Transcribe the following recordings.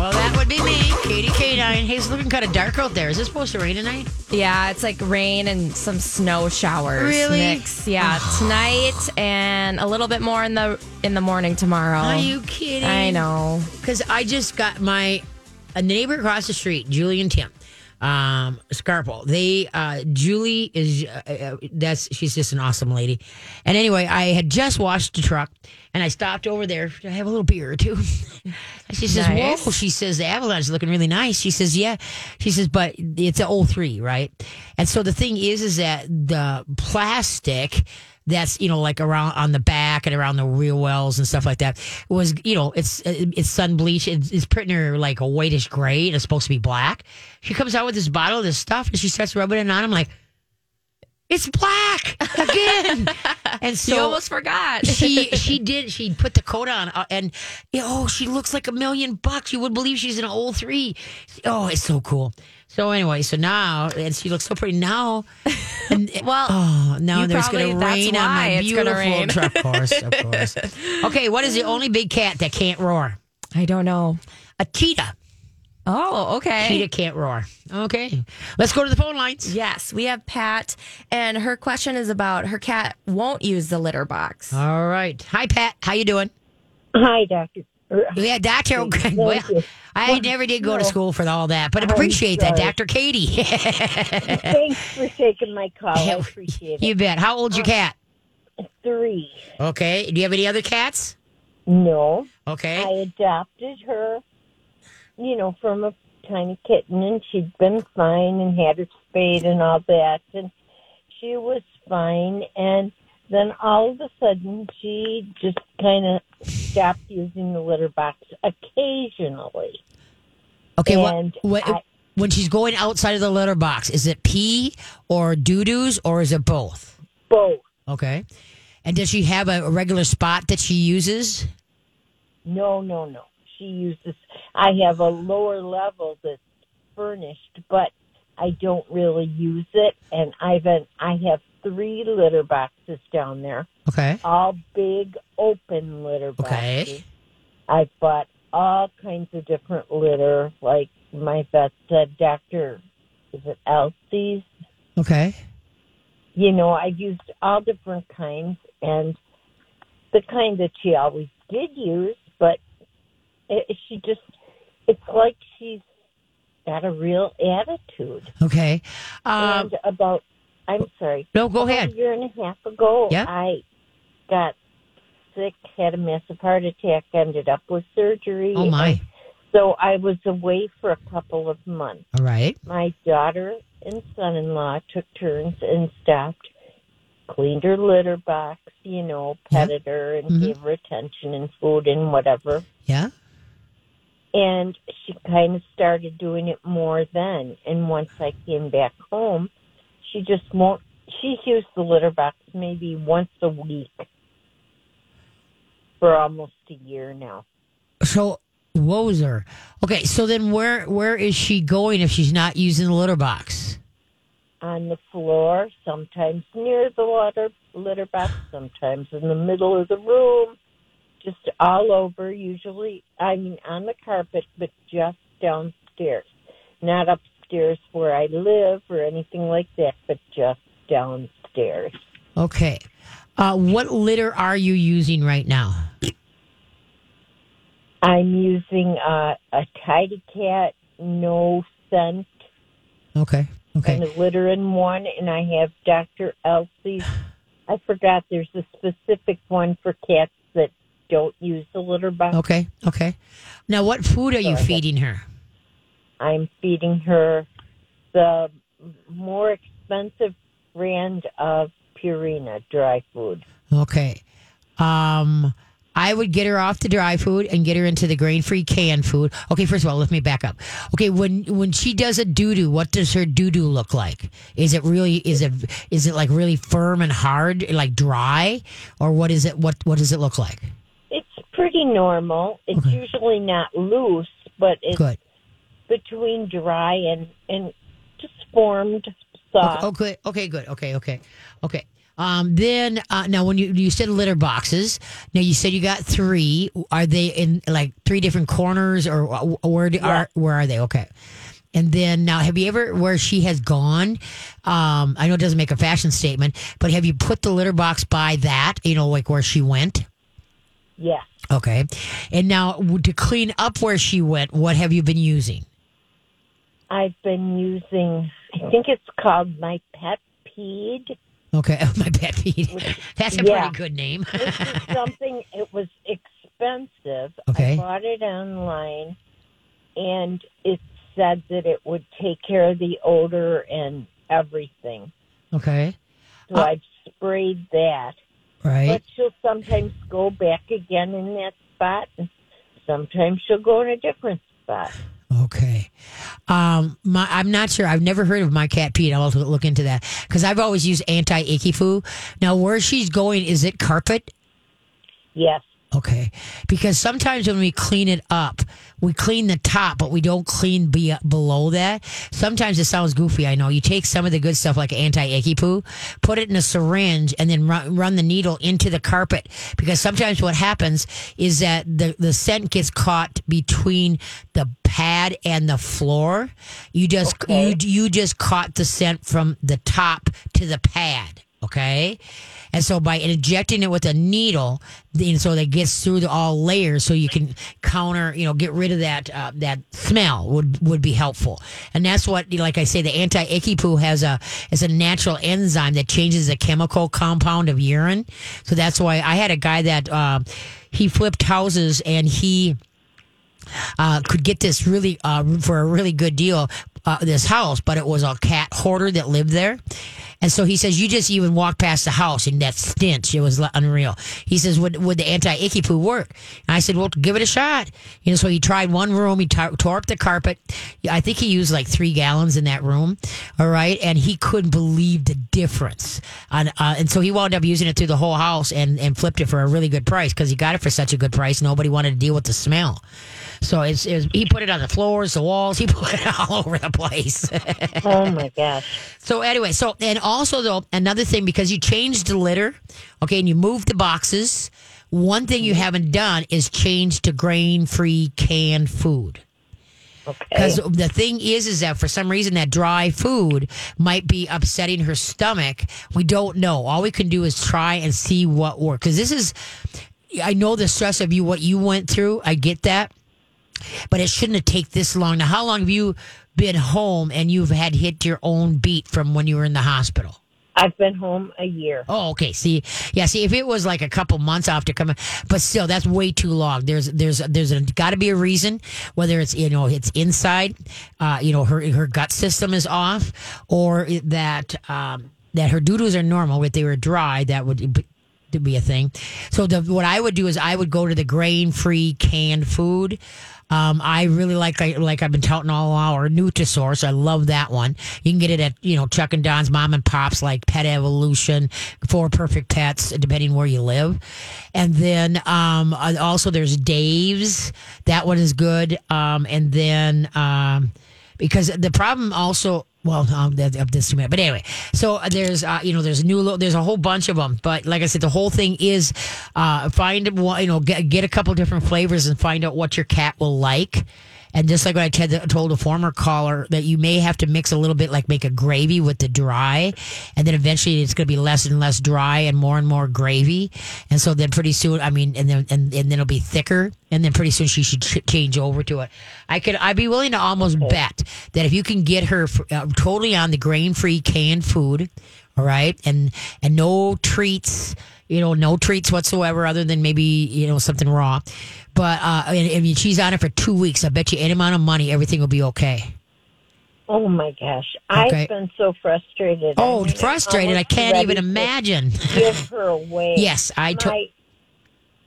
Well, that would be me, Katie K9. Hey, it's looking kind of dark out there. Is it supposed to rain tonight? Yeah, it's like rain and some snow showers. Really? Mix. Yeah, tonight and a little bit more in the in the morning tomorrow. Are you kidding? I know. Because I just got my a neighbor across the street, Julie and Tim. Um, Scarpo. They, uh, Julie is, uh, uh, that's, she's just an awesome lady. And anyway, I had just washed the truck and I stopped over there to have a little beer or two. she says, Nice. Whoa, she says, the Avalanche is looking really nice. She says, Yeah. She says, But it's a 03, right? And so the thing is, is that the plastic, that's you know like around on the back and around the rear wells and stuff like that was you know it's it's sun bleach it's, it's printing her like a whitish gray and it's supposed to be black. She comes out with this bottle of this stuff and she starts rubbing it on. I'm like it's black again. And so you almost forgot. she she did she put the coat on uh, and oh she looks like a million bucks. You wouldn't believe she's an old three. Oh it's so cool so anyway so now and she looks so pretty now and, Well, oh now there's gonna that's rain on why my it's gonna beautiful rain. truck of course of course okay what is the only big cat that can't roar I don't know. a cheetah Oh, okay. cheetah can't roar okay let's go to the phone lines Yes, we have Pat, and her question is about her cat won't use the litter box. all right hi pat how you doing Hi, Doctor. Yeah, Doctor. Well. I never did go to school for all that, but I appreciate that. Doctor Katie. Thanks for taking my call. I appreciate you bet. How old's your uh, cat? Three. Okay. Do you have any other cats? No, Okay. I adopted her, you know, from a tiny kitten, and she'd been fine and had her spayed and all that, and she was fine. And then all of a sudden, she just kind of stopped using the litter box occasionally. Okay. What, and what, I- when she's going outside of the litter box, is it pee or doo doos or is it both? Both. Okay. And does she have a regular spot that she uses? No, no, no. She uses. I have a lower level that's furnished, but I don't really use it. And I've been, I have three litter boxes down there, Okay. all big open litter boxes. Okay. I bought all kinds of different litter. Like my vet said, Doctor, is it Elsey's? Okay. You know, I've used all different kinds, and the kind that she always did use, but it, she just, it's like she's got a real attitude. Okay. Um, and about, I'm sorry. no, go about ahead. A year and a half ago, Yeah. I got sick, had a massive heart attack, ended up with surgery. Oh, my. So I was away for a couple of months. All right. My daughter and son-in-law took turns and stopped, cleaned her litter box, you know, Yeah. petted her and Mhm. gave her attention and food and whatever. Yeah. And she kind of started doing it more then. And once I came back home, she just won't. She used the litter box maybe once a week for almost a year now. So Wozer. Okay, so then where where is she going if she's not using the litter box? on the floor, sometimes near the water litter box, sometimes in the middle of the room, just all over, usually, I mean, on the carpet, but just downstairs. Not upstairs where I live or anything like that, but just downstairs. Okay. Uh, what litter are you using right now? I'm using uh, a tidy cat, no scent, Okay. Okay. and a litter in one, and I have Dr. Elsey's. I forgot there's a specific one for cats that don't use the litter box. Okay. Okay. Now, what food are you feeding her? I'm feeding her the more expensive brand of Purina dry food. Okay. Um, I would get her off the dry food and get her into the grain-free canned food. Okay, first of all, let me back up. Okay, when when she does a doo doo, what does her doo doo look like? Is it really is it is it like really firm and hard, like dry, or what is it? What what does it look like? It's pretty normal. It's Okay. usually not loose, but it's Good. Between dry and and just formed soft. Okay, okay, good. Okay, okay, okay. Um, then uh, now, when you you said litter boxes, now you said you got three. Are they in like three different corners, or wh- where do, are where are they? Okay. And then now, have you ever where she has gone? Um, I know it doesn't make a fashion statement, but have you put the litter box by that? You know, like where she went. Yes. Okay. And now to clean up where she went, what have you been using? I've been using, I think it's called My Pet Peed. Okay, my pet peeve. That's a Yeah. pretty good name. This is something, it was expensive. Okay. I bought it online and it said that it would take care of the odor and everything. okay, So Uh, I've sprayed that. right. But she'll sometimes go back again in that spot. And sometimes she'll go in a different spot. Okay. Um, my, I'm not sure. I've never heard of my cat Pete. I'll look into that because I've always used anti icky poo. Now, where she's going, is it carpet? Yes. Okay. Because sometimes when we clean it up, we clean the top, but we don't clean be- below that. Sometimes it sounds goofy. I know. You take some of the good stuff like anti icky poo, put it in a syringe, and then run, run the needle into the carpet. Because sometimes what happens is that the, the scent gets caught between the pad and the floor. You just Okay. you you just caught the scent from the top to the pad. Okay. And so by injecting it with a needle, then so that gets through the all layers, so you can counter, you know, get rid of that uh, that smell would would be helpful. And that's what, like I say, the anti icky poo has a is a natural enzyme that changes the chemical compound of urine. So that's why I had a guy that uh, he flipped houses and he uh, could get this really uh, for a really good deal uh, this house, but it was a cat hoarder that lived there. And so he says, you just even walk past the house and that stench, it was unreal. He says, would, would the anti-icky poo work? And I said, well, give it a shot. You know, so he tried one room, he tar- tore up the carpet. I think he used like three gallons in that room. All right. And he couldn't believe the difference. And, uh, and so he wound up using it through the whole house and, and flipped it for a really good price because he got it for such a good price. Nobody wanted to deal with the smell. So it's, he put it on the floors, the walls, he put it all over the place. Oh my gosh. so anyway, so and also though another thing because you changed the litter, okay, and you moved the boxes. One thing you haven't done is change to grain-free canned food. Okay. Because the thing is, is that for some reason that dry food might be upsetting her stomach. We don't know. All we can do is try and see what works. Because this is, I know the stress of you, what you went through. I get that, but it shouldn't have taken this long. Now, how long have you been home and you've had hit your own beat from when you were in the hospital? I've been home a year. Oh, okay. See, yeah. See, if it was like a couple months after coming, but still, that's way too long. There's, there's, there's got to be a reason. Whether it's you know it's inside, uh, you know her her gut system is off, or that um, that her doodles are normal. If they were dry, that would be, be a thing. So the what I would do is I would go to the grain free canned food. Um, I really like like like I've been touting all our Nutrisource. I love that one. You can get it at you know Chuck and Don's mom and pops like Pet Evolution, For Perfect Pets, depending where you live. And then um, uh, also there's Dave's. That one is good. Um, and then um, because the problem also well um, that- of this minute but anyway so uh, there's uh, you know there's a new there's a whole bunch of them but like i said the whole thing is uh find you know get, get a couple different flavors and find out what your cat will like and just like what I t- told a former caller, that you may have to mix a little bit, like make a gravy with the dry, and then eventually it's going to be less and less dry and more and more gravy, and so then pretty soon, I mean, and then and, and then it'll be thicker, and then pretty soon she should ch- change over to it. I could, I'd be willing to almost bet that if you can get her f- uh, totally on the grain-free canned food, all right, and and no treats, you know, no treats whatsoever, other than maybe you know something raw. But uh, and, mean, she's on it for two weeks. I bet you any amount of money, everything will be okay. Oh my gosh. Okay. I've been so frustrated. Oh, I mean, frustrated! I can't even imagine. Give her away. yes, I took. my,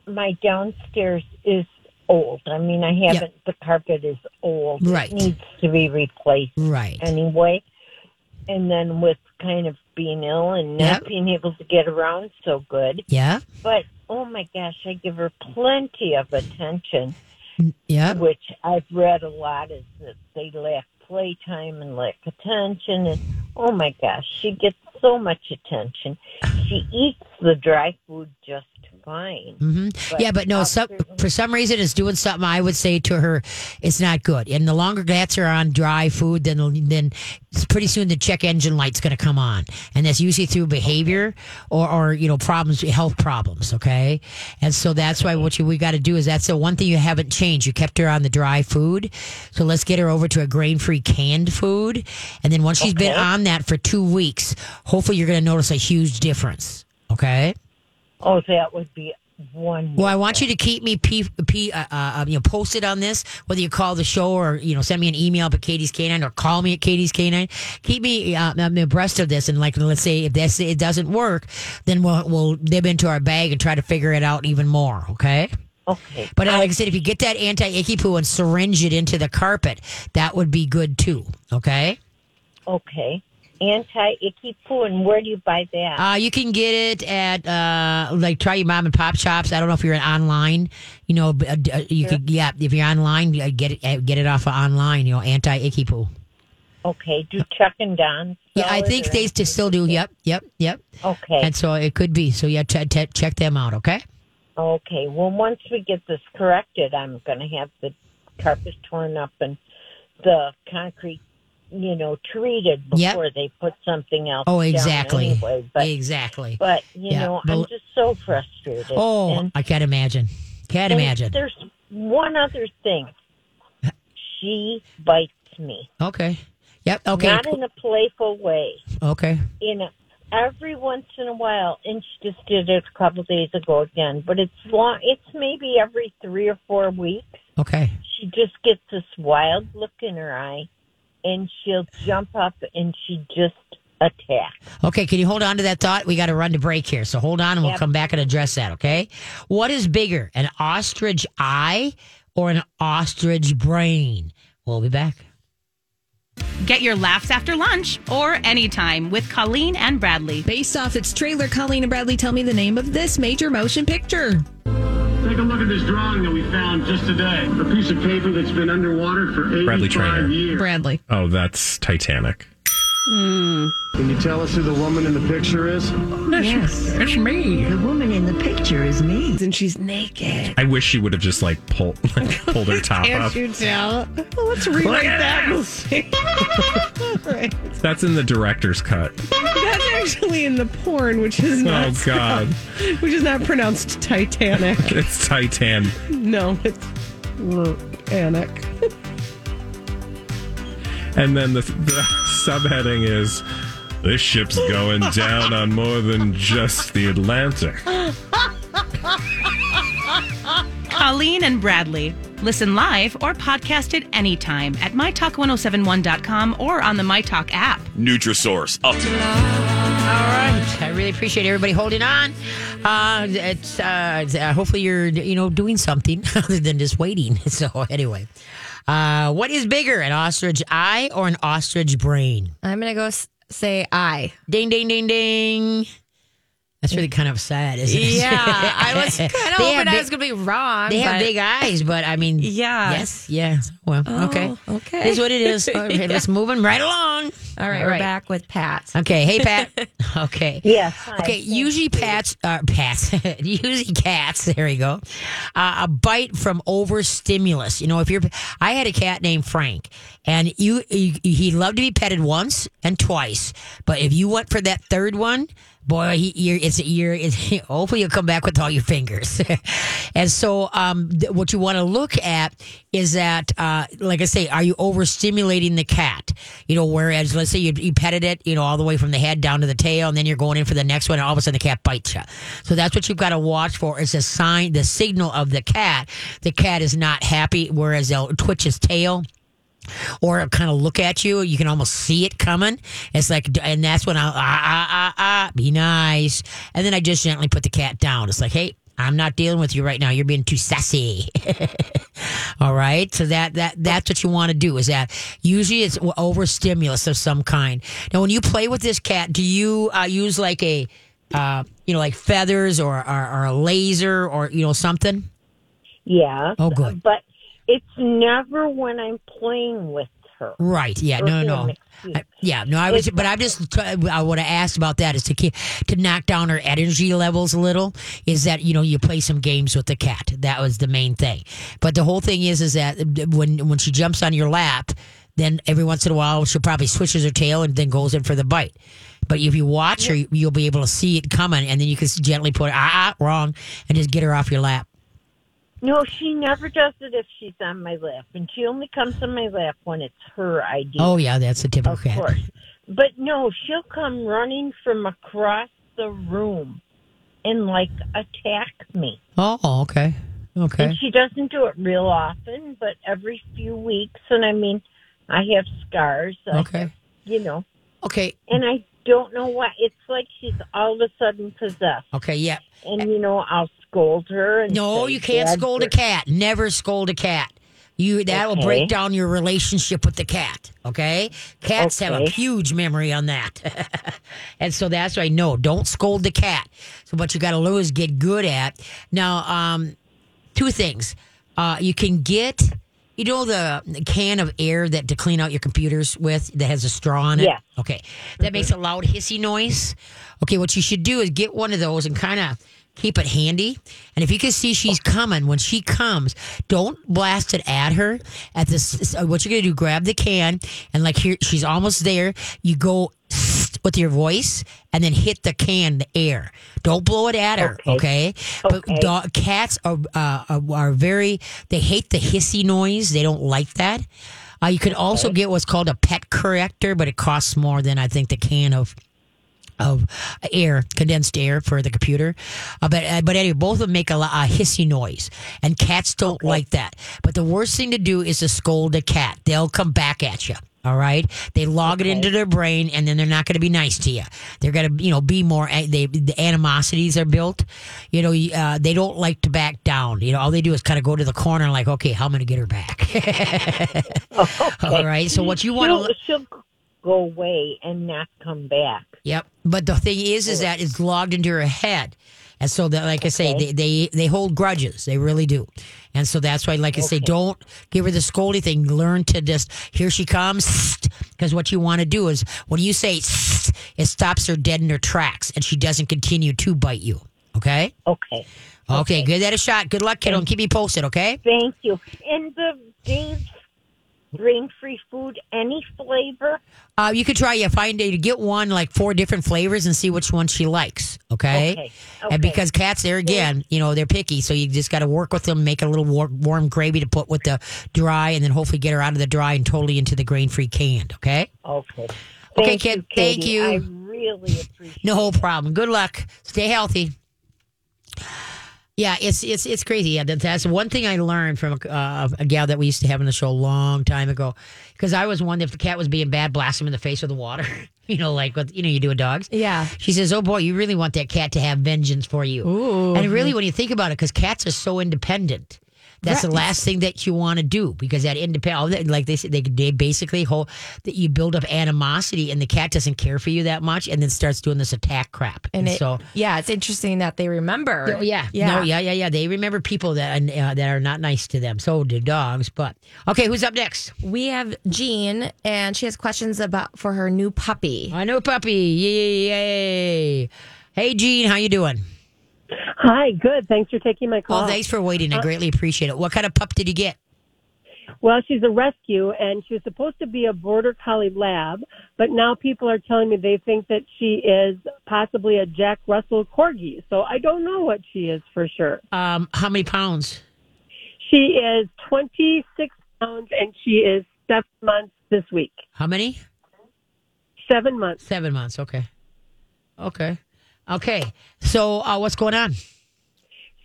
my downstairs is old. I mean, I haven't, the carpet is old. Right. It needs to be replaced Right. anyway. And then with kind of being ill and not Yep. being able to get around so good. Yeah. But oh my gosh, I give her plenty of attention, Yeah. which I've read a lot is that they lack playtime and lack attention. And oh my gosh, she gets so much attention. She eats the dry food just fine. hmm yeah, but no, some, for some reason it's doing something. I would say to her, it's not good. And the longer cats are on dry food, then then pretty soon the check engine light's going to come on, and that's usually through behavior or or you know problems, health problems. Okay, and so that's why what you, we got to do is that's the one thing you haven't changed. You kept her on the dry food, so let's get her over to a grain free canned food, and then once she's been on that for two weeks, hopefully you're going to notice a huge difference. Okay. Oh, that would be wonderful. Well, I want you to keep me p, p uh, uh, you know posted on this. Whether you call the show or you know send me an email at Katie's Canine or call me at Katie's Canine. Keep me uh, I'm abreast of this. And like let's say if this it doesn't work, then we'll we'll dip into our bag and try to figure it out even more. Okay. Okay. But uh, like I said, if you get that anti icky poo and syringe it into the carpet, that would be good too. Okay. Okay. Anti icky poo, and where do you buy that? Uh, you can get it at uh, like try your mom and pop shops. I don't know if you're online. You know, but, uh, you could yeah. If you're online, uh, get it uh, get it off of online. You know, anti icky poo. okay. Do Chuck and Don? Yeah, I think they st- still do. Yep, yep, yep. Okay. And so it could be. So yeah, t- t- check them out. Okay. Okay. Well, once we get this corrected, I'm going to have the carpet torn up and the concrete, you know, treated Yep. before they put something else. Oh, exactly. Anyway, but exactly. but you Yeah, know, but- I'm just so frustrated. Oh, And- I can't imagine. Can't imagine. There's one other thing. She bites me, Okay. Yep. Okay. not in a playful way. Okay. In a, every once in a while, and she just did it a couple days ago again. But it's long. It's maybe every three or four weeks. Okay. she just gets this wild look in her eye and she'll jump up and she just attacks. Okay, can you hold on to that thought? We got to run to break here. So hold on and we'll Yep. come back and address that, okay? What is bigger, an ostrich eye or an ostrich brain? We'll be back. Get your laughs after lunch or anytime with Colleen and Bradley. Based off its trailer, Colleen and Bradley tell me the name of this major motion picture. Take a look at this drawing that we found just today. A piece of paper that's been underwater for 85 Bradley Trainer. years. Bradley. Oh, that's Titanic. Can you tell us who the woman in the picture is? Yes. It's me. The woman in the picture is me. And she's naked. I wish she would have just like pulled like, pulled her top Can't up. you tell? Well, let's rewrite that movie. right. That's in the director's cut. That's actually in the porn, which is oh, not Oh God, which is not pronounced Titanic. it's Titan. No, it's Titanic. And then the the subheading is this ship's going down on more than just the Atlantic. Colleen and Bradley. Listen live or podcast it anytime at mytalk1071.com or on the MyTalk app. Nutrisource up to All right. I really appreciate everybody holding on. Uh, it's uh, uh, hopefully you're you know doing something other than just waiting. So anyway, uh, what is bigger, an ostrich eye or an ostrich brain? I'm gonna go s- say I. Ding ding ding ding. That's really kind of sad, isn't it? Yeah, I was kind of They have hoping I was gonna be wrong. They have big eyes, but I mean, Yeah. yes, yes. Well, okay, Oh, okay. Is what it is. Okay, Let's move 'em right along. All right, All we're back with Pat. Okay, hey Pat. Okay. Yes. hi. Okay, usually pats, uh, pats, usually cats. There you go. Uh, a bite from overstimulus. You know, if you're, I had a cat named Frank, and you, he, he loved to be petted once and twice, but if you went for that third one, boy, he, you're, it's you're, it's, hopefully you'll come back with all your fingers. and so, um, th- what you want to look at is that, uh, like I say, are you overstimulating the cat? You know, whereas let's say you, you petted it, you know, all the way from the head down to the tail, and then you're going in for the next one, and all of a sudden the cat bites you. So that's what you've got to watch for. Is a sign, the signal of the cat. The cat is not happy, whereas they'll twitch his tail or kind of look at you. You can almost see it coming. It's like, and that's when I, ah, ah, ah, ah, be nice. And then I just gently put the cat down. It's like, hey, I'm not dealing with you right now. You're being too sassy. All right. So that, that, that's what you want to do is that usually it's over stimulus of some kind. Now, when you play with this cat, do you uh, use like a, uh, you know, like feathers or, or, or a laser or, you know, something? Yeah. Oh, good. But it's never when I'm playing with her. Right. Yeah. No. No. I, yeah. No. I was. It's- But I'm just. I would have asked about that is to keep, to knock down her energy levels a little. Is that you know you play some games with the cat. That was the main thing. But the whole thing is is that when when she jumps on your lap, then every once in a while she'll probably switches her tail and then goes in for the bite. But if you watch her, you'll be able to see it coming, and then you can gently put ah, ah wrong and just get her off your lap. No, she never does it if she's on my lap, and she only comes on my lap when it's her idea. Oh yeah, that's a typical of cat. course. But no, she'll come running from across the room and like attack me. Oh, okay, okay. And she doesn't do it real often, but every few weeks. And I mean, I have scars. I Okay. have, you know, Okay. and I don't know why. It's like she's all of a sudden possessed. Okay. Yeah. And you know, I'll scold her. And No, you can't "Dad, scold a cat. Never scold a cat. You that will Okay. break down your relationship with the cat. Okay, cats have a huge memory on that, and so that's why no, don't scold the cat. So what you got to do is get good at now. Um, two things. Uh, you can get. You know the can of air that to clean out your computers with that has a straw in it? Yes. Okay. That makes a loud hissy noise. Okay, what you should do is get one of those and kind of keep it handy. And if you can see she's coming, when she comes, don't blast it at her. At this, what you're gonna do? Grab the can and like here, she's almost there. You go with your voice and then hit the can, the air. Don't blow it at her, okay? But Okay. dog, cats are, uh, are are very. They hate the hissy noise. They don't like that. Uh, you can also get what's called a pet corrector, but it costs more than I think the can of of air, condensed air for the computer. Uh, but uh, but anyway, both of them make a, a hissy noise, and cats don't like that. But the worst thing to do is to scold a cat. They'll come back at you. All right, they log it into their brain, and then they're not going to be nice to you. They're going to, you know, be more. They the animosities are built. You know, uh, they don't like to back down. You know, all they do is kind of go to the corner and like, okay, how am I going to get her back? All right. So what you want to go away and not come back. Yep. But the thing is, is that it's logged into her head. And so that, like I say, they, they, they hold grudges. They really do. And so that's why, like I say, don't give her the scoldy thing. Learn to just, here she comes. Because what you want to do is when you say, it stops her dead in her tracks and she doesn't continue to bite you. Okay? Okay. Okay. Give that a shot. Good luck, kiddo. And keep me posted, okay? Thank you. And the Dave's grain free food, any flavor? Uh, you could try, yeah, find a, to get one, like four different flavors and see which one she likes. Okay. Okay, And because cats, there again, you know, they're picky. So you just got to work with them, make a little war- warm gravy to put with the dry, and then hopefully get her out of the dry and totally into the grain free canned. Okay. Okay. Okay, kid. Thank you. I really appreciate No problem. Good luck. Stay healthy. Yeah, it's it's it's crazy. Yeah, that- that's one thing I learned from a, uh, a gal that we used to have on the show a long time ago. Because I was one if the cat was being bad, blast him in the face with the water. you know, like what you know you do with dogs. Yeah. She says, "Oh boy, you really want that cat to have vengeance for you." Ooh. And really, when you think about it, because cats are so independent. That's the last thing that you want to do because that independent, like they say, they, they basically hold that you build up animosity and the cat doesn't care for you that much and then starts doing this attack crap. And it, so, yeah, it's interesting that they remember. Oh, yeah, Yeah. no, yeah, yeah, yeah. They remember people that uh, that are not nice to them. So do dogs. But okay, who's up next? We have Jean, and she has questions about for her new puppy. I new puppy. Yay. Hey, Jean, how you doing? Hi, good. Thanks for taking my call. Well, thanks for waiting. I greatly appreciate it. What kind of pup did you get? Well, she's a rescue, and she was supposed to be a border collie lab, but now people are telling me they think that she is possibly a Jack Russell corgi. So I don't know what she is for sure. Um, how many pounds? She is 26 pounds, and she is seven months this week. How many? Seven months. Seven months. Okay. Okay. Okay. So, uh, what's going on?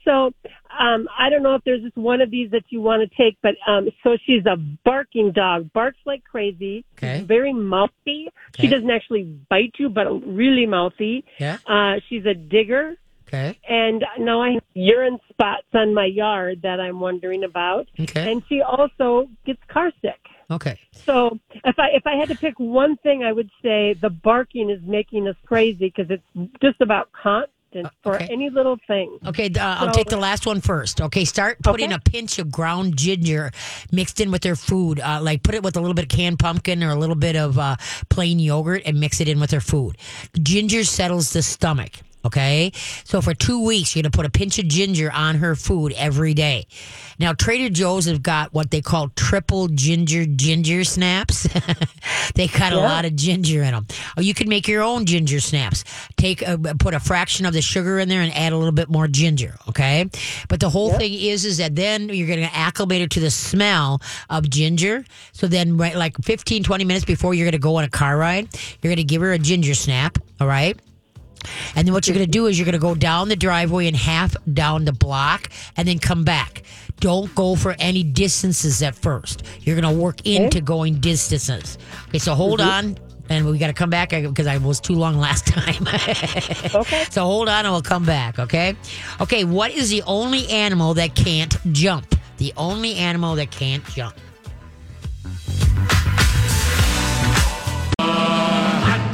So um, I don't know if there's just one of these that you want to take, but um, so she's a barking dog, barks like crazy. Okay. Very mouthy. She doesn't actually bite you, but really mouthy. Yeah. Uh, she's a digger. Okay. And now I have urine spots on my yard that I'm wondering about. Okay. And she also gets car sick. Okay. So if I if I had to pick one thing, I would say the barking is making us crazy because it's just about con- resistant for okay. any little thing. Okay, uh, I'll take the last one first. Okay, start putting Okay. a pinch of ground ginger mixed in with their food. Uh, like put it with a little bit of canned pumpkin or a little bit of uh, plain yogurt and mix it in with their food. Ginger settles the stomach. Okay, so for two weeks, you're gonna put a pinch of ginger on her food every day. Now, Trader Joe's have got what they call triple ginger ginger snaps. they got a lot of ginger in them. Or oh, you can make your own ginger snaps. Take uh, a, put a fraction of the sugar in there and add a little bit more ginger. Okay, but the whole thing is is that then you're going to acclimate her to the smell of ginger. So then, right, like 15, 20 minutes before you're going to go on a car ride, you're going to give her a ginger snap. All right. And then what you're going to do is you're going to go down the driveway and half down the block and then come back. Don't go for any distances at first. You're going to work into going distances. Okay, so hold mm-hmm. on. And we got to come back because I was too long last time. Okay. so hold on and we'll come back, okay? Okay, what is the only animal that can't jump? The only animal that can't jump.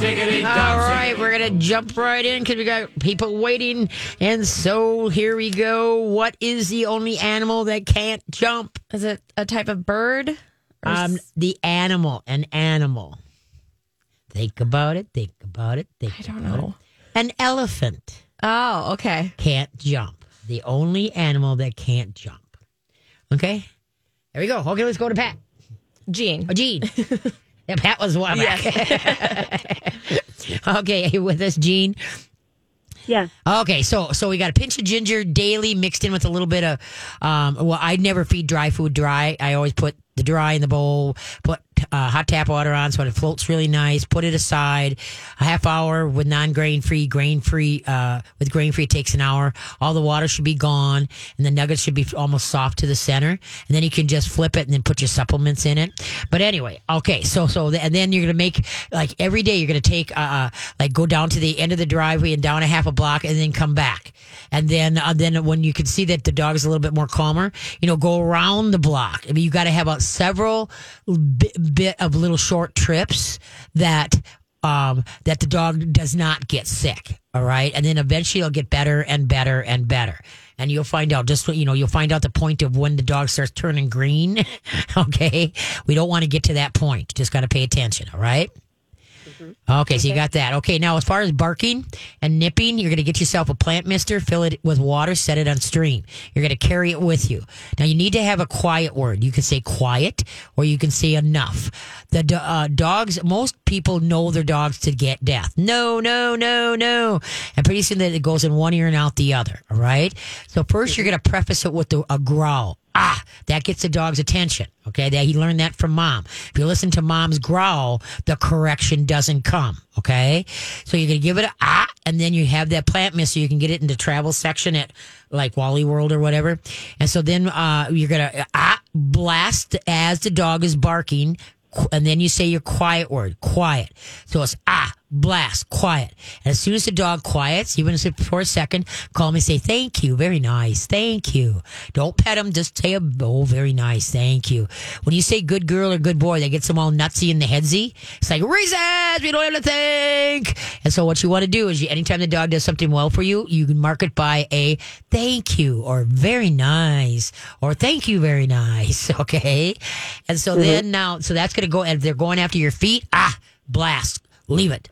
All right, we're going to jump right in because we got people waiting. And so here we go. What is the only animal that can't jump? Is it a type of bird? Or Um, s- the animal, an animal. Think about it. Think about it. Think I don't about it. know. An elephant Oh, okay. can't jump. The only animal that can't jump. Okay, there we go. Okay, let's go to Pat. Gene. Oh, Gene. yeah, Pat was one. okay, you with us, Gene? Yeah. Okay, so so we got a pinch of ginger daily mixed in with a little bit of um well I never feed dry food dry. I always put the dry in the bowl, put uh, hot tap water on so it floats really nice, put it aside. A half hour with non grain free, grain free uh with grain free it takes an hour. All the water should be gone and the nuggets should be almost soft to the center. And then you can just flip it and then put your supplements in it. But anyway, okay, so so and then you're going to make like every day you're going to take uh, uh like go down to the end of the driveway and down a half a block and then come back. And then uh, then when you can see that the dog is a little bit more calmer, you know, go around the block. I mean, you got to have about several bit, bit of little short trips that um, that the dog does not get sick. All right. And then eventually it'll get better and better and better. And you'll find out just you know, you'll find out the point of when the dog starts turning green. okay. We don't want to get to that point. Just got to pay attention. All right. Okay, so you got that. Okay, now as far as barking and nipping, you're going to get yourself a plant mister, fill it with water, set it on stream. You're going to carry it with you. Now you need to have a quiet word. You can say quiet or you can say enough. The uh, dogs, most people know their dogs to get death. No, no, no, no. And pretty soon that it goes in one ear and out the other. All right. So 1st you're going to preface it with the, a growl. Ah, that gets the dog's attention. Okay, that he learned that from mom. If you listen to mom's growl, the correction doesn't come. Okay, so you're gonna give it a ah, and then you have that plant mist, so you can get it in the travel section at like Wally World or whatever. And so then uh, you're gonna ah blast as the dog is barking, and then you say your quiet word, quiet. So it's ah blast, quiet. And as soon as the dog quiets, even if it's for a second, call me, say thank you, very nice, thank you. Don't pet him, just say oh, very nice, thank you. When you say good girl or good boy, they get some all nutsy in the headsy. It's like reasons we don't have to think. And so what you want to do is, you, anytime the dog does something well for you, you can mark it by a thank you or very nice or thank you very nice. Okay, and so then now, so that's going to go. And if they're going after your feet, ah, blast, leave it.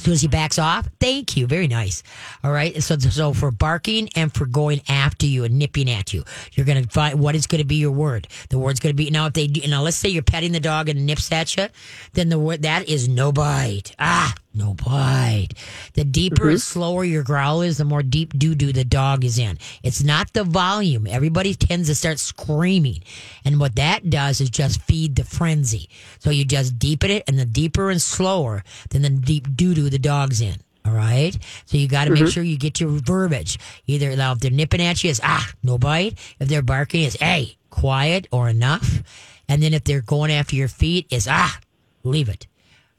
As soon as he backs off, thank you, very nice. All right. So, so for barking and for going after you and nipping at you, you're going to find what is going to be your word. The word's going to be now. If they now, let's say you're petting the dog and nips at you, then the word that is no bite. Ah, no bite. The deeper and slower your growl is, the more deep doo doo the dog is in. It's not the volume. Everybody tends to start screaming, and what that does is just feed the frenzy. So you just deepen it, and the deeper and slower, then the deep doo doo the dog's in. All right. So you got to make sure you get your verbiage. Either now, if they're nipping at you, it's ah, no bite. If they're barking, it's hey, quiet or enough. And then if they're going after your feet, it's ah, leave it.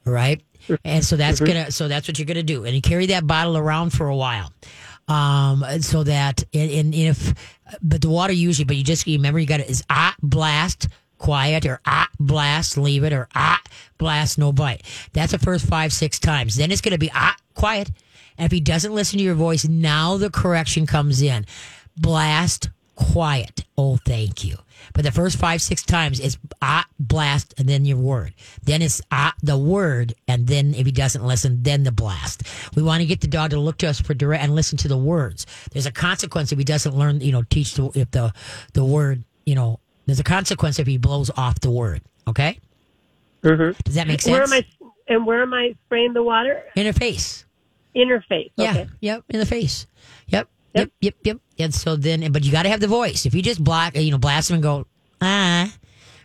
All right. And so that's gonna, so that's what you're gonna do, and you carry that bottle around for a while, um, so that and, and if, but the water usually, but you just remember you got to is ah blast quiet or ah blast leave it or ah blast no bite. That's the first five six times. Then it's gonna be ah quiet. And if he doesn't listen to your voice, now the correction comes in. Blast, quiet. Oh, thank you. But the first five, six times is ah, blast, and then your word. Then it's ah, the word, and then if he doesn't listen, then the blast. We want to get the dog to look to us for direct and listen to the words. There's a consequence if he doesn't learn, you know, teach the, if the, the word, you know, there's a consequence if he blows off the word. Okay? Mm-hmm. Does that make sense? Where am I? And where am I spraying the water? In her face. Interface. Yeah. Okay. Yep. In the face. Yep. Yep. Yep. Yep. And so then, but you got to have the voice. If you just block, you know, blast them and go, ah,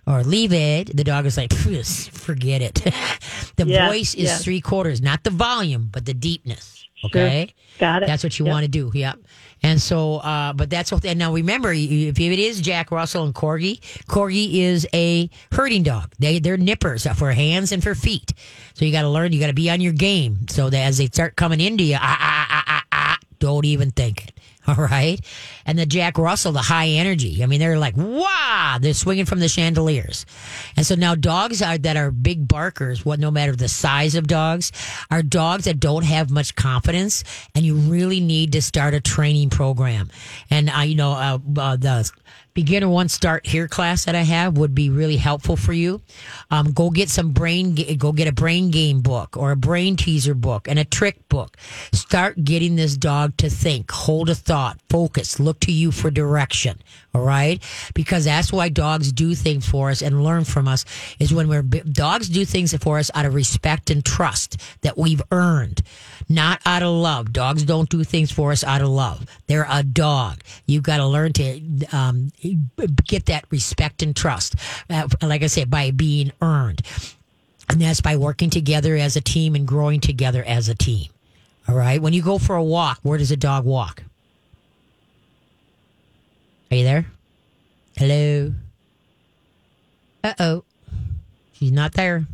or leave it, the dog is like, forget it. the Yeah, voice is yeah. three quarters, not the volume, but the deepness. Okay. Got it. That's what you Yep. want to do. Yep. And so, uh, but that's what, and now remember, if it is Jack Russell and Corgi, Corgi is a herding dog. They, they're nippers for hands and for feet. So you got to learn, you got to be on your game so that as they start coming into you, ah, ah, ah, don't even think it. All right. And the Jack Russell, the high energy. I mean, they're like, wow, they're swinging from the chandeliers. And so now dogs are, that are big barkers, what, no matter the size of dogs, are dogs that don't have much confidence. And you really need to start a training program. And I, you know, uh, uh, the, beginner one start here class that I have would be really helpful for you. Um, go get some brain, go get a brain game book or a brain teaser book and a trick book. Start getting this dog to think, hold a thought, focus, look to you for direction. All right. Because that's why dogs do things for us and learn from us is when we're, dogs do things for us out of respect and trust that we've earned, not out of love. Dogs don't do things for us out of love. They're a dog. You've got to learn to um, get that respect and trust. Uh, like I said, by being earned. And that's by working together as a team and growing together as a team. All right. When you go for a walk, where does a dog walk? Are you there? Hello? Uh oh. She's not there.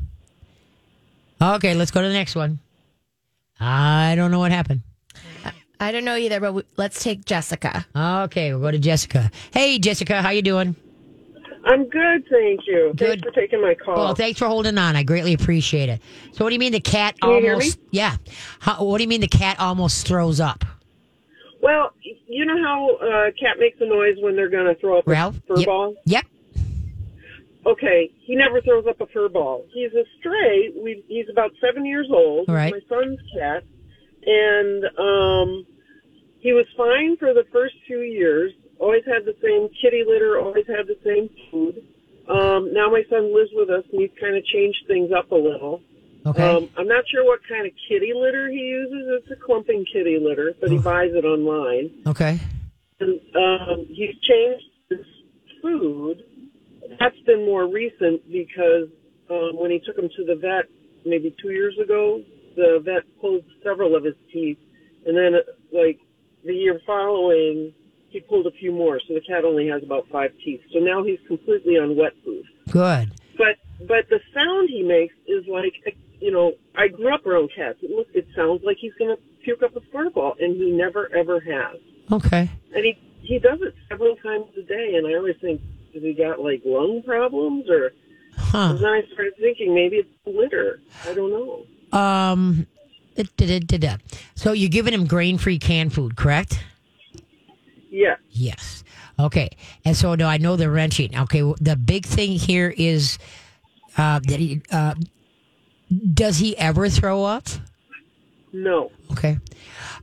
Okay, let's go to the next one. I don't know what happened. I don't know either, but we, let's take Jessica. Okay, we'll go to Jessica. Hey, Jessica, how you doing? I'm good, thank you. Good. Thanks for taking my call. Well, thanks for holding on. I greatly appreciate it. So, what do you mean the cat Can you hear almost? me? Yeah. How, what do you mean the cat almost throws up? Well, you know how uh, a cat makes a noise when they're going to throw up Ralph? a fur Yep. ball? Yep. Okay, he never throws up a fur ball. He's a stray. We, he's about seven years old. Right. My son's cat, and um, he was fine for the first two years. Always had the same kitty litter. Always had the same food. Um, now my son lives with us, and he's kind of changed things up a little. Okay. Um, I'm not sure what kind of kitty litter he uses. It's a clumping kitty litter, but he buys it online. Okay. And um, he's changed his food. That's been more recent because um, when he took him to the vet maybe two years ago, the vet pulled several of his teeth, and then like the year following, he pulled a few more. So the cat only has about five teeth. So now he's completely on wet food. Good. But but the sound he makes is like you know I grew up around cats. It look it sounds like he's gonna puke up a ball, and he never ever has. Okay. And he he does it several times a day, and I always think, has he got like lung problems or? Huh. And then I started thinking maybe it's litter. I don't know. Um. da- da- da- da. So you're giving him grain-free canned food, correct? Yeah. Yes. Okay. And so no, I know the wrenching. Okay. The big thing here is uh, that he uh, does he ever throw up? No. Okay.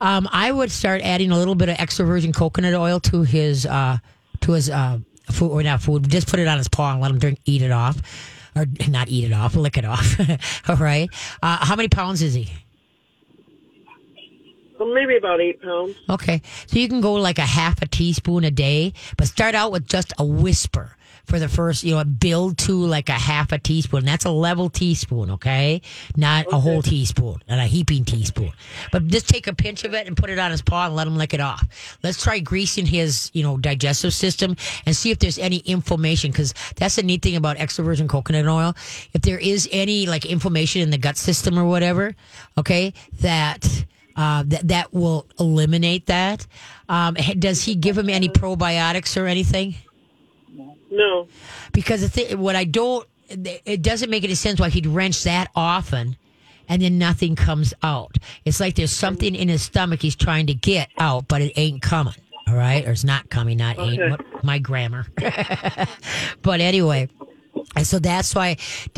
Um, I would start adding a little bit of extra virgin coconut oil to his uh, to his uh, food or not food. Just put it on his paw and let him drink, eat it off, or not eat it off, lick it off. All right. Uh, how many pounds is he? Well, maybe about eight pounds. Okay. So you can go like a half a teaspoon a day, but start out with just a whisper for the first, you know, build to like a half a teaspoon. That's a level teaspoon, okay? Not a whole teaspoon and a heaping teaspoon. But just take a pinch of it and put it on his paw and let him lick it off. Let's try greasing his, you know, digestive system and see if there's any inflammation because that's the neat thing about extra virgin coconut oil. If there is any like inflammation in the gut system or whatever, okay, that uh, that that will eliminate that. Um, does he give him any probiotics or anything? No. Because the thing, what I don't, it doesn't make any sense why he'd wrench that often, and then nothing comes out. It's like there's something in his stomach he's trying to get out, but it ain't coming. All right, or it's not coming. Not ain't what- my grammar. but anyway. And so that's why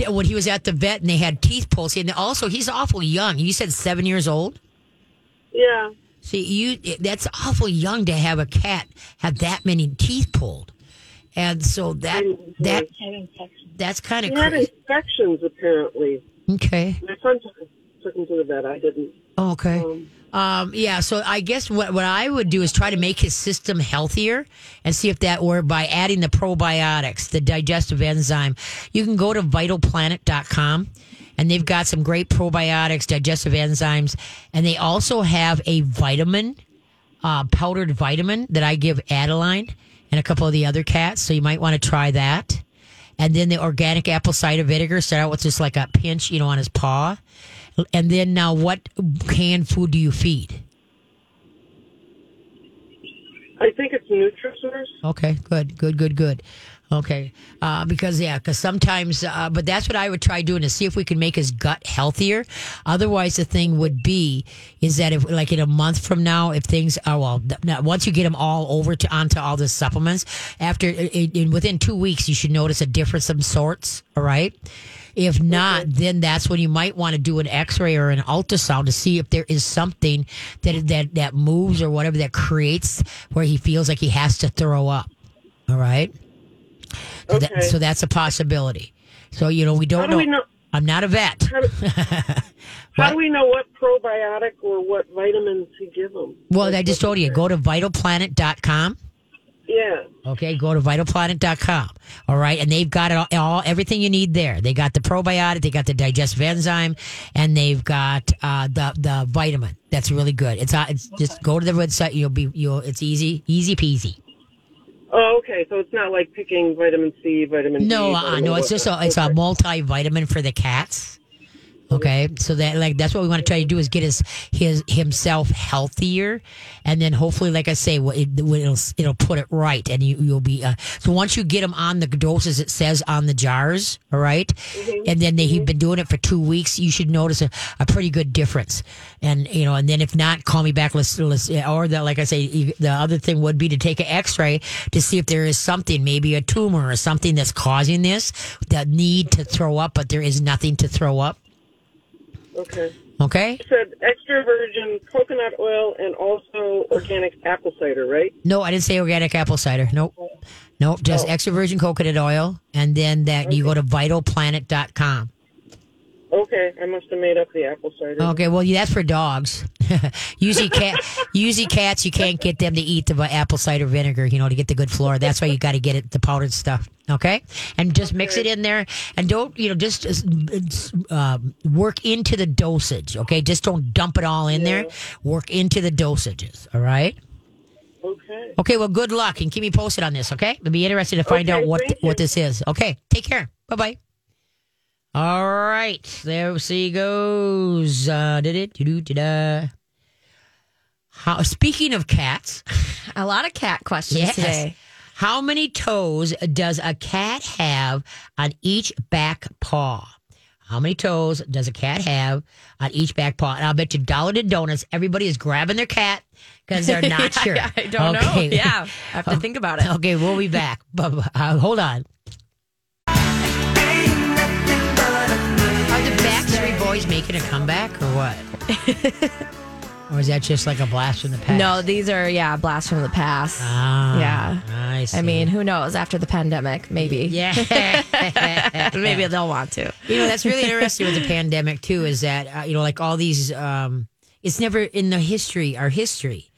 when he was at the vet and they had teeth pulled, and also he's awful young. You said seven years old. Yeah. See, you that's awful young to have a cat have that many teeth pulled, and so that that that's kind of He of had crazy. infections apparently. Okay. My son took, took him to the vet. I didn't. Okay. Um, yeah, so I guess what, what I would do is try to make his system healthier and see if that were by adding the probiotics, the digestive enzyme. You can go to vitalplanet.com and they've got some great probiotics, digestive enzymes, and they also have a vitamin, uh, powdered vitamin that I give Adeline and a couple of the other cats. So you might want to try that. And then the organic apple cider vinegar, start out with just like a pinch, you know, on his paw. And then now, what canned food do you feed? I think it's NutriSource. Okay, good, good, good, good. Okay, uh, because yeah, because sometimes, uh, but that's what I would try doing to see if we can make his gut healthier. Otherwise, the thing would be is that if, like in a month from now, if things are well, now, once you get them all over to onto all the supplements, after in, in within two weeks, you should notice a difference of sorts. All right. If not, then that's when you might want to do an X-ray or an ultrasound to see if there is something that that that moves or whatever that creates where he feels like he has to throw up. All right. So, that, so that's a possibility. So you know we don't do know. we know- I'm not a vet. How do, how do we know what probiotic or what vitamins to give them? Well, I just told you. Go to vitalplanet.com. Yeah. Okay, go to vitalplanet.com. All right, and they've got it all, all everything you need there. They got the probiotic, they got the digestive enzyme, and they've got uh, the the vitamin. That's really good. It's, uh, it's just go to the website. You'll be you'll. It's easy, easy peasy. Oh, okay. So it's not like picking vitamin C, vitamin No, D. uh, vitamin no, it's just a it's a multivitamin for the cats. Okay, so that like that's what we want to try to do is get his his himself healthier, and then hopefully, like I say, well, it, it'll it'll put it right, and you you'll be. Uh, so once you get him on the doses it says on the jars, all right? and then they, he's been doing it for two weeks, you should notice a, a pretty good difference, and you know, and then if not, call me back. Let's let's or the like I say, the other thing would be to take an X-ray to see if there is something, maybe a tumor or something that's causing this, that need to throw up, but there is nothing to throw up. Okay. Okay. You said extra virgin coconut oil and also organic apple cider, right? No, I didn't say organic apple cider. Nope. Nope. Just oh. extra virgin coconut oil. And then that you go to vitalplanet.com. Okay, I must have made up the apple cider. Okay. Well, that's for dogs. usually cat, usually cats, you can't get them to eat the apple cider vinegar, you know, to get the good flora. That's why you got to get it, the powdered stuff. Okay. And just mix it in there and don't, you know, just uh, work into the dosage. Okay. Just don't dump it all in there. Work into the dosages. All right. Okay. Okay, well, good luck and keep me posted on this. Okay, it'll be interesting to find Okay, out what you. what this is. Okay, take care. Bye bye. All right, there she goes. Uh, did it? Da-da. How? Speaking of cats, A lot of cat questions yes. today. How many toes does a cat have on each back paw? How many toes does a cat have on each back paw? And I'll bet you dollar to donuts, everybody is grabbing their cat because they're not sure. Yeah, I don't know. Yeah, I have to think about it. Okay, we'll be back. Bye-bye. Uh, hold on. Boys making a comeback or what? or is that just like a blast from the past? No, these are yeah, blast from the past. Ah, yeah. I. I mean, who knows? After the pandemic, maybe. Yeah. maybe they'll want to. You know, that's really interesting with the pandemic too. Is that uh, you know, like all these, um, it's never in the history, our history,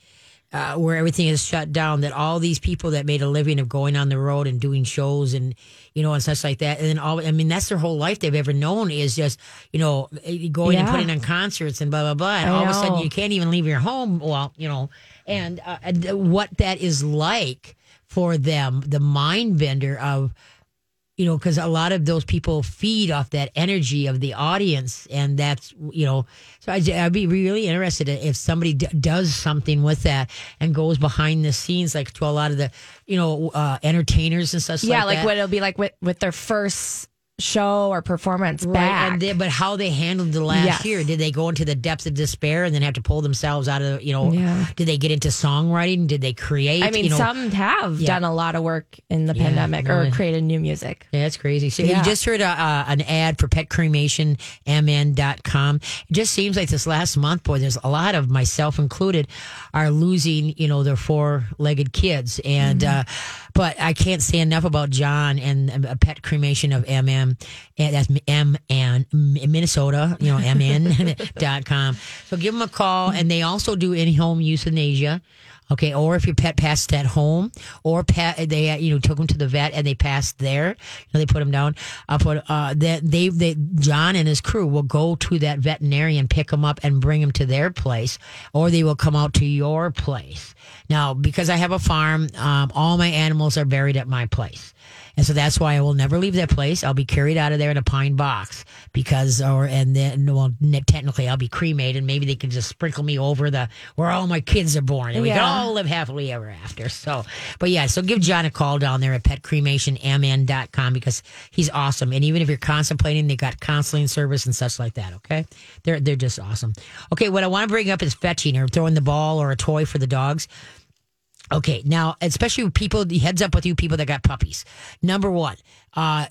uh, where everything is shut down. That all these people that made a living of going on the road and doing shows and you know and such like that, and then all, I mean, that's their whole life they've ever known is just you know going and putting on concerts and blah blah blah. And I all of a sudden you can't even leave your home. Well, you know, and, uh, and what that is like for them, the mind bender of you know, because a lot of those people feed off that energy of the audience, and that's you know, so I'd, I'd be really interested if somebody d- does something with that and goes behind the scenes, like to a lot of the you know uh, entertainers and stuff. yeah, like, like what it'll be like with, with their first show or performance Right, back. and then, but how they handled the last Yes. year? Did they go into the depths of despair and then have to pull themselves out of you know? Yeah. Did they get into songwriting? Did they create? I mean, you know, some have Yeah. done a lot of work in the Yeah, pandemic or created new music. Yeah, that's crazy. So you just heard a, uh, an ad for petcremationmn.com. It just seems like this last month, boy, there's a lot of myself included are losing, you know, their four legged kids. And, Mm-hmm. uh, but I can't say enough about John and a pet cremation of MM. And that's M and Minnesota, you know, MN.com. So give them a call. And they also do in home euthanasia. Okay, or if your pet passed at home, or pet they you know took them to the vet and they passed there, you know, they put them down. Uh, put uh, that they they John and his crew will go to that veterinarian, pick them up, and bring them to their place, or they will come out to your place. Now, because I have a farm, um, all my animals are buried at my place. And so that's why I will never leave that place. I'll be carried out of there in a pine box because, or, and then, well, technically I'll be cremated. Maybe they can just sprinkle me over the, where all my kids are born and we can all live happily ever after. So, but yeah, so give John a call down there at petcremationmn.com because he's awesome. And even if you're contemplating, they got counseling service and such like that. Okay. They're, they're just awesome. Okay. What I want to bring up is fetching or throwing the ball or a toy for the dogs. Okay, now especially people, heads up with you people that got puppies. Number one, uh,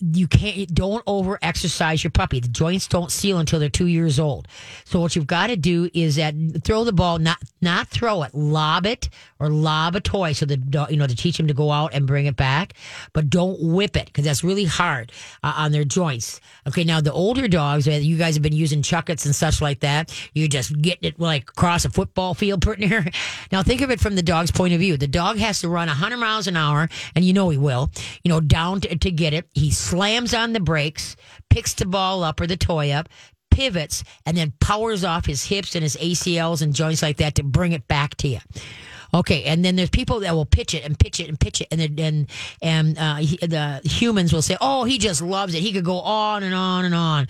you can't don't over exercise your puppy. The joints don't seal until they're two years old. So what you've got to do is that throw the ball, not not throw it, lob it or lob a toy so that you know to teach them to go out and bring it back, but don't whip it because that's really hard uh, on their joints. Okay, now the older dogs, uh, you guys have been using Chuckits and such like that. You're just getting it like across a football field pretty near. Now think of it from the dog's point of view. The dog has to run 100 miles an hour, and you know he will. You know down to, to get it. He slams on the brakes, picks the ball up or the toy up, pivots, and then powers off his hips and his ACLs and joints like that to bring it back to you. Okay, and then there's people that will pitch it and pitch it and pitch it, and and and uh, he, the humans will say, "Oh, he just loves it. He could go on and on and on."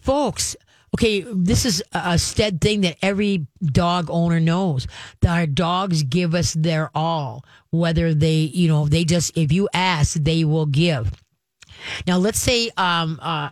Folks, okay, this is a stead thing that every dog owner knows. That our dogs give us their all, whether they, you know, they just if you ask, they will give. Now, let's say um, uh,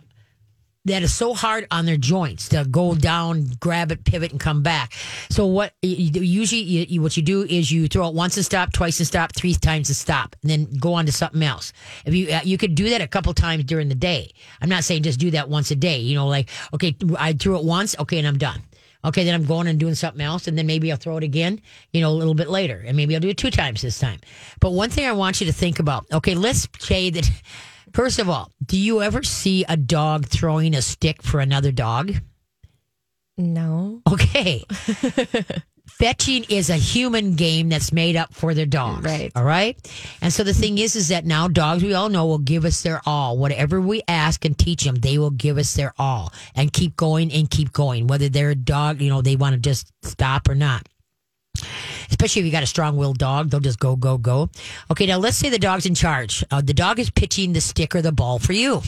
that is so hard on their joints to go down, grab it, pivot, and come back. So what usually you- what you do is you throw it once and stop, twice and stop, three times and stop, and then go on to something else. If you uh, you could do that a couple times during the day. I'm not saying just do that once a day. You know, like okay, I threw it once, okay, and I'm done. Okay, then I'm going and doing something else, and then maybe I'll throw it again, you know, a little bit later, and maybe I'll do it two times this time. But one thing I want you to think about, okay, let's say that, first of all, do you ever see a dog throwing a stick for another dog? No. Okay. Fetching is a human game that's made up for their dogs. Right. All right. And so the thing is, is that now dogs we all know will give us their all. Whatever we ask and teach them, they will give us their all and keep going and keep going. Whether they're a dog, you know, they want to just stop or not. Especially if you got a strong willed dog, they'll just go, go, go. Okay, now let's say the dog's in charge. Uh, the dog is pitching the stick or the ball for you.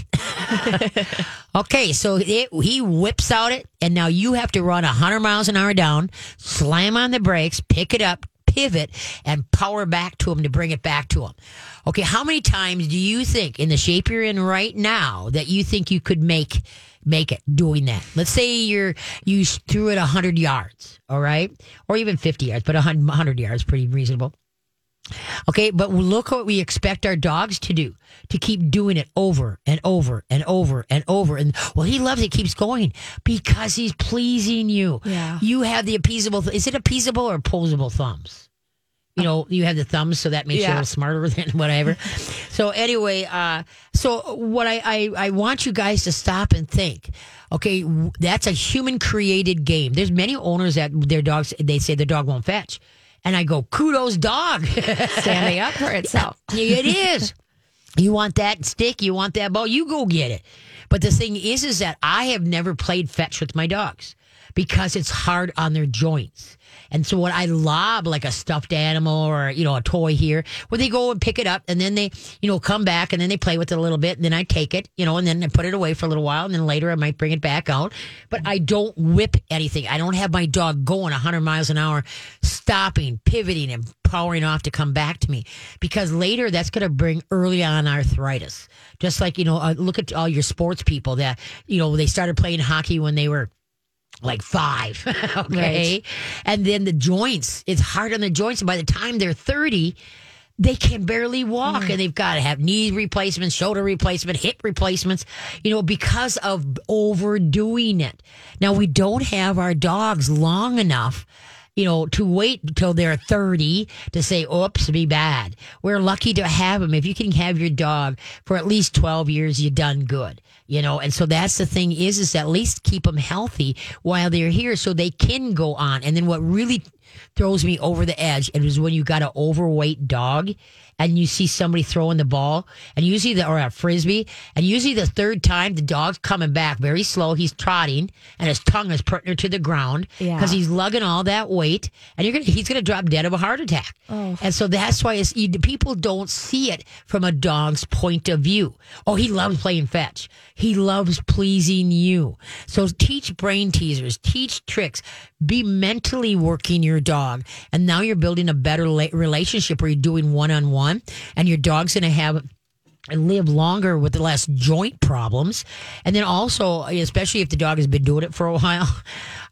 okay, so it, he whips out it, and now you have to run 100 miles an hour down, slam on the brakes, pick it up, pivot, and power back to him to bring it back to him. Okay, how many times do you think, in the shape you're in right now, that you think you could make make it doing that? Let's say you're you threw it 100 yards, all right, or even 50 yards, but 100 100 yards pretty reasonable. Okay, but look what we expect our dogs to do to keep doing it over and over and over and over. And well, he loves it, keeps going because he's pleasing you. Yeah. You have the appeasable, is it appeasable or opposable thumbs? You know, you have the thumbs, so that makes you a little smarter than whatever. so anyway, uh, so what I, I, I want you guys to stop and think. Okay, that's a human created game. There's many owners that their dogs they say their dog won't fetch. And I go, kudos, dog. Standing up for itself. it is. You want that stick, you want that ball, you go get it. But the thing is, is that I have never played fetch with my dogs because it's hard on their joints. And so what I lob like a stuffed animal or, you know, a toy here where they go and pick it up and then they, you know, come back and then they play with it a little bit and then I take it, you know, and then I put it away for a little while and then later I might bring it back out. But I don't whip anything. I don't have my dog going 100 miles an hour, stopping, pivoting and powering off to come back to me because later that's going to bring early on arthritis. Just like, you know, uh, look at all your sports people that, you know, they started playing hockey when they were like five. okay. Right. And then the joints, it's hard on the joints. And by the time they're 30, they can barely walk mm. and they've got to have knee replacements, shoulder replacement, hip replacements, you know, because of overdoing it. Now we don't have our dogs long enough you know, to wait until they're 30 to say, oops, be bad. We're lucky to have them. If you can have your dog for at least 12 years, you've done good, you know, and so that's the thing is, is at least keep them healthy while they're here so they can go on. And then what really throws me over the edge. It was when you got an overweight dog and you see somebody throwing the ball and usually the or a frisbee and usually the third time the dog's coming back very slow. He's trotting and his tongue is putting her to the ground Yeah. because he's lugging all that weight and you're gonna he's gonna drop dead of a heart attack. Oh. And so that's why it's, people don't see it from a dog's point of view. Oh he loves playing fetch. He loves pleasing you. So teach brain teasers teach tricks. Be mentally working your dog and now you're building a better relationship where you're doing one-on-one and your dog's going to have and live longer with less joint problems. And then also, especially if the dog has been doing it for a while,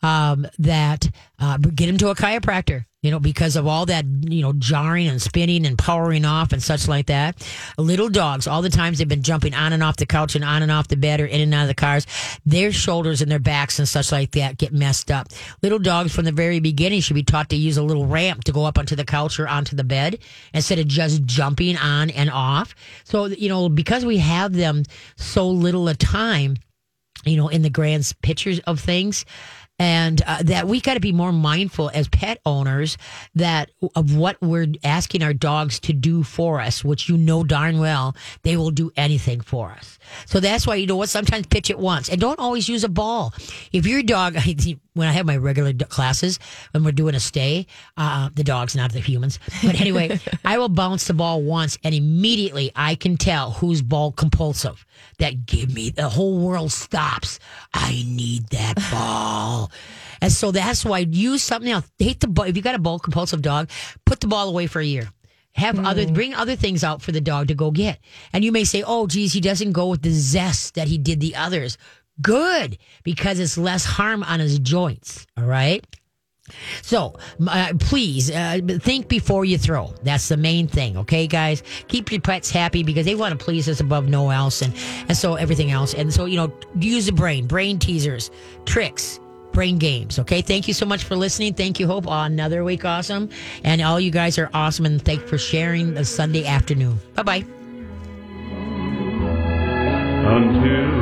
um, that uh, get him to a chiropractor. You know, because of all that, you know, jarring and spinning and powering off and such like that. Little dogs, all the times they've been jumping on and off the couch and on and off the bed or in and out of the cars, their shoulders and their backs and such like that get messed up. Little dogs from the very beginning should be taught to use a little ramp to go up onto the couch or onto the bed instead of just jumping on and off. So, you know, because we have them so little a time, you know, in the grand pictures of things. And uh, that we got to be more mindful as pet owners that of what we're asking our dogs to do for us, which you know darn well they will do anything for us. So that's why you know what sometimes pitch it once and don't always use a ball. If your dog, when I have my regular classes when we're doing a stay, uh, the dogs, not the humans, but anyway, I will bounce the ball once and immediately I can tell who's ball compulsive. That give me the whole world stops. I need that ball. And so that's why use something else. Hate the ball. If you got a ball compulsive dog, put the ball away for a year. Have other bring other things out for the dog to go get. And you may say, "Oh, geez, he doesn't go with the zest that he did the others." Good, because it's less harm on his joints. All right. So uh, please uh, think before you throw. That's the main thing, okay, guys. Keep your pets happy because they want to please us above no else, and and so everything else. And so you know, use the brain, brain teasers, tricks. Brain games. Okay. Thank you so much for listening. Thank you, Hope. Another week awesome. And all you guys are awesome. And thank you for sharing the Sunday afternoon. Bye bye. until